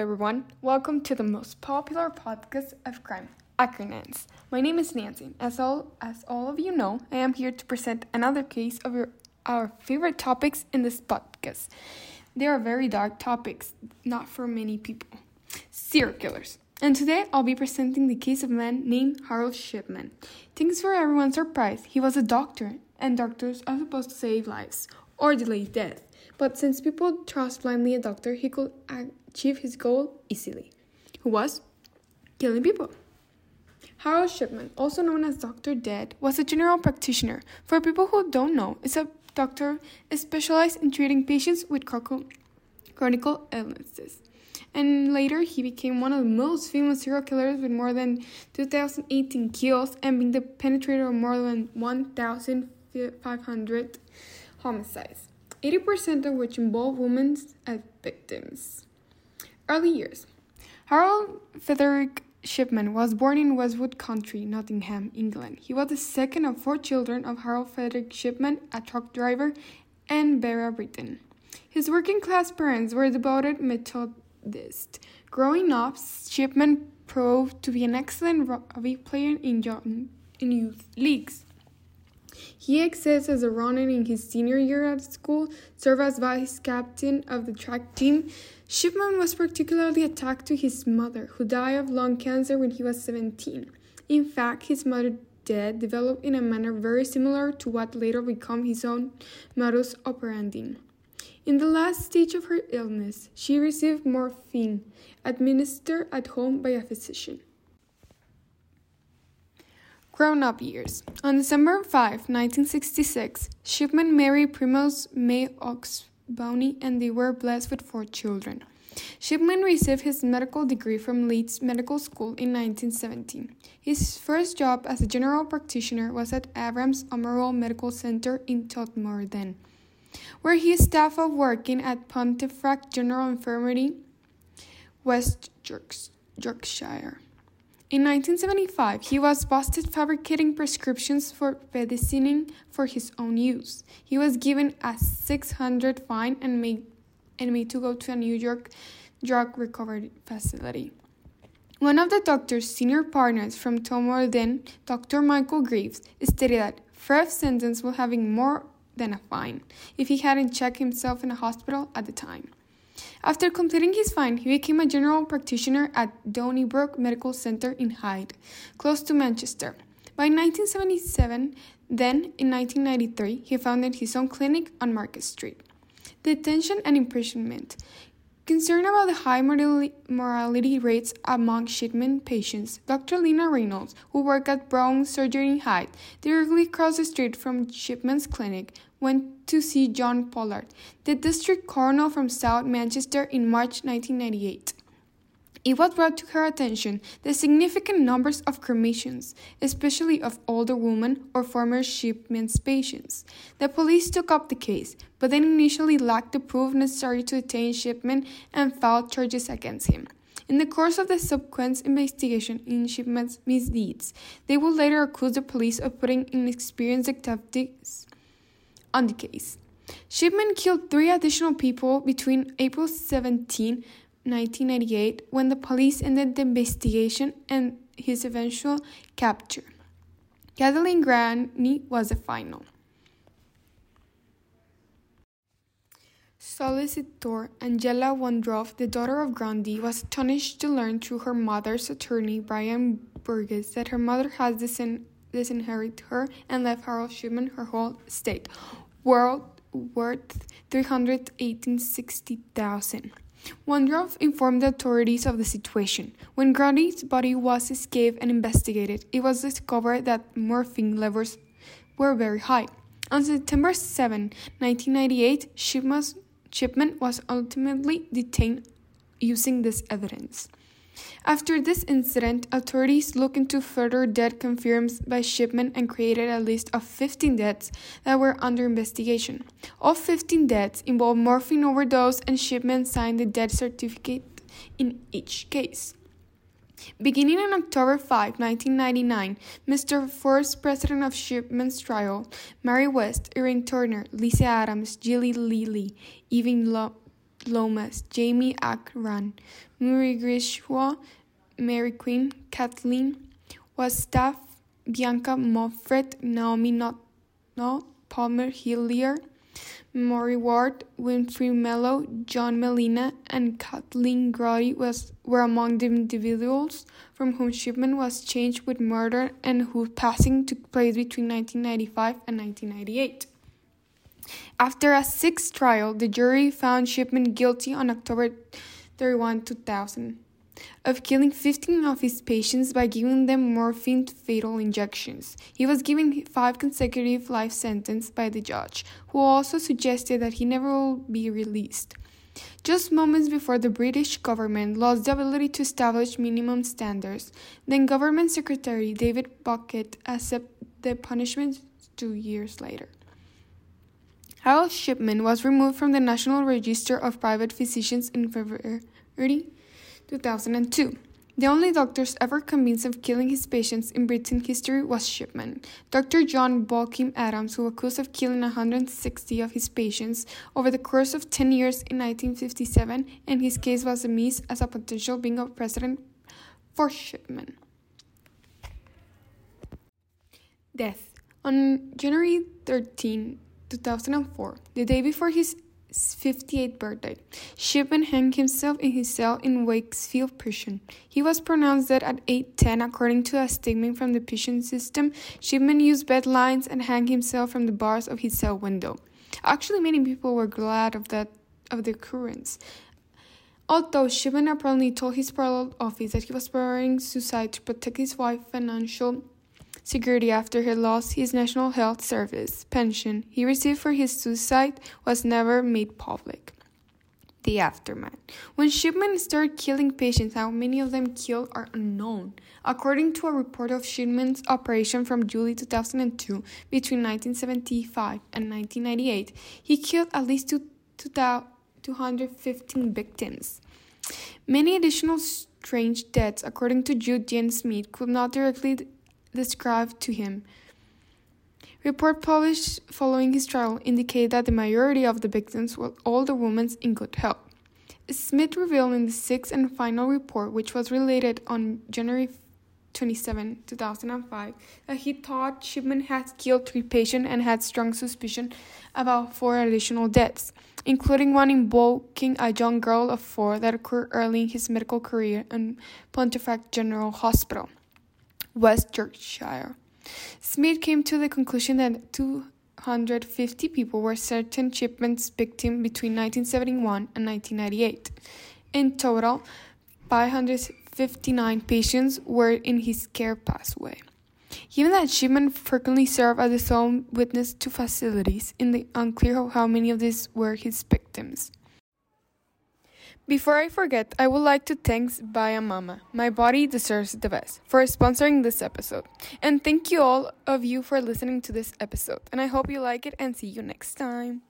everyone. Welcome to the most popular podcast of crime, Acronance. My name is Nancy. As all as all of you know, I am here to present another case of your, our favorite topics in this podcast. They are very dark topics, not for many people. Serial killers. And today I'll be presenting the case of a man named Harold Shipman. Thanks for everyone's surprise. He was a doctor, and doctors are supposed to save lives or delay death. But since people trust blindly a doctor, he could achieve his goal easily, who was killing people. Harold Shipman, also known as Dr. Dead, was a general practitioner. For people who don't know, it's a doctor specialized in treating patients with chronic illnesses. And later, he became one of the most famous serial killers with more than 2,018 kills and being the penetrator of more than 1,500 homicides. 80% of which involve women as victims. Early years Harold Frederick Shipman was born in Bestwood Country, Nottingham, England. He was the second of four children of Harold Frederick Shipman, a truck driver, and Vera Britton. His working class parents were devoted Methodists. Growing up, Shipman proved to be an excellent rugby player in youth leagues. He excels as a runner in his senior year at school, served as vice captain of the track team. Shipman was particularly attached to his mother, who died of lung cancer when he was 17. In fact, his mother death developed in a manner very similar to what later became his own modus operandi. In the last stage of her illness, she received morphine administered at home by a physician. Grown up years. On December 5, 1966, Shipman married Primrose May Oxtoby and they were blessed with four children. Shipman received his medical degree from Leeds Medical School in 1917. His first job as a general practitioner was at Abraham Ormerod Medical Center in Todmorden, where he staff of working at Pontefract General Infirmary, West Yorkshire. In 1975, he was busted fabricating prescriptions for medicine for his own use. He was given a 600 fine and made, and made to go to a New York drug recovery facility. One of the doctor's senior partners from Todmorden, Dr. Michael Greaves, stated that Fred's sentence was having more than a fine if he hadn't checked himself in a hospital at the time. After completing his fine, he became a general practitioner at Donneybrook Medical Center in Hyde, close to Manchester. By 1977, then in 1993, he founded his own clinic on Market Street. Detention and imprisonment. Concerned about the high mortality rates among Shipman patients, Dr. Lena Reynolds, who worked at Brown Surgery in Hyde, directly across the street from Shipman's clinic, went to see John Pollard, the district coroner from South Manchester, in March 1998. It was brought to her attention the significant numbers of cremations, especially of older women or former Shipman's patients. The police took up the case, but then initially lacked the proof necessary to detain Shipman and filed charges against him. In the course of the subsequent investigation in Shipman's misdeeds, they would later accuse the police of putting inexperienced detectives on the case. Shipman killed three additional people between April 17 1998 when the police ended the investigation and his eventual capture. Kathleen Grundy was the final. Solicitor Angela Woodruff, the daughter of Grundy, was astonished to learn through her mother's attorney, Brian Burgess, that her mother has disin- disinherited her and left Harold Shipman her whole estate, worth worth 360,000. Woodruff informed the authorities of the situation. When Grundy's body was escaped and investigated, it was discovered that morphine levels were very high. On September 7, 1998, Shipman was ultimately detained using this evidence. After this incident, authorities looked into further death confirmed by Shipman and created a list of 15 deaths that were under investigation. All 15 deaths involved morphine overdose, and Shipman signed the death certificate in each case. Beginning on October 5, 1999, Mr. First President of Shipman's trial, Mary West, Irene Turner, Lisa Adams, Gilly Lilly, Evan Lo- Lomas, Jamie Akran, Muri Grimshaw, Mary Queen, Kathleen Wagstaff, Bianca Pomfret, Naomi Not, Not Palmer Hillier, Maury Ward, Winfrey Mellor, John Melina, and Kathleen Grotti was, were among the individuals from whom Shipman was charged with murder and whose passing took place between 1995 and 1998. After a sixth trial, the jury found Shipman guilty on October 31, 2000 of killing 15 of his patients by giving them morphine fatal injections. He was given five consecutive life sentences by the judge, who also suggested that he never will be released. Just moments before the British government lost the ability to establish minimum standards, then Government Secretary David Blunkett accepted the punishment two years later. Harold Shipman was removed from the National Register of Private Physicians in February 2002. The only doctors ever convinced of killing his patients in Britain history was Shipman. Dr. John Bodkin Adams, who accused of killing 160 of his patients over the course of 10 years in 1957, and his case was dismissed as a potential being a precedent for Shipman. Death. On January 13, 2004, the day before his 58th birthday. Shipman hanged himself in his cell in Wakefield Prison. He was pronounced dead at 8:10 according to a statement from the prison system. Shipman used bed lines and hanged himself from the bars of his cell window. Actually, many people were glad of that of the occurrence. Although Shipman apparently told his parole office that he was preparing suicide to protect his wife's financial security after he lost his National Health Service pension he received for his suicide was never made public. The aftermath. When Shipman started killing patients, how many of them killed are unknown. According to a report of Shipman's operation from July 2002, between 1975 and 1998, he killed at least 215 victims. Many additional strange deaths, according to Jude Jane Smith, could not directly described to him. Report published following his trial indicate that the majority of the victims were older women in good health. Smith revealed in the sixth and final report, which was related on January 27, 2005, that he thought Shipman had killed three patients and had strong suspicion about four additional deaths, including one involving a young girl of four that occurred early in his medical career in Pontefract General Hospital. West Yorkshire. Smith came to the conclusion that 250 people were certain Shipman's victims between 1971 and 1998. In total, 559 patients were in his care pathway. Given that Shipman frequently served as the sole witness to facilities, in the unclear how many of these were his victims. Before I forget, I would like to thank Baya Mama, My Body Deserves the Best, for sponsoring this episode. And thank you all of you for listening to this episode. And I hope you like it and see you next time.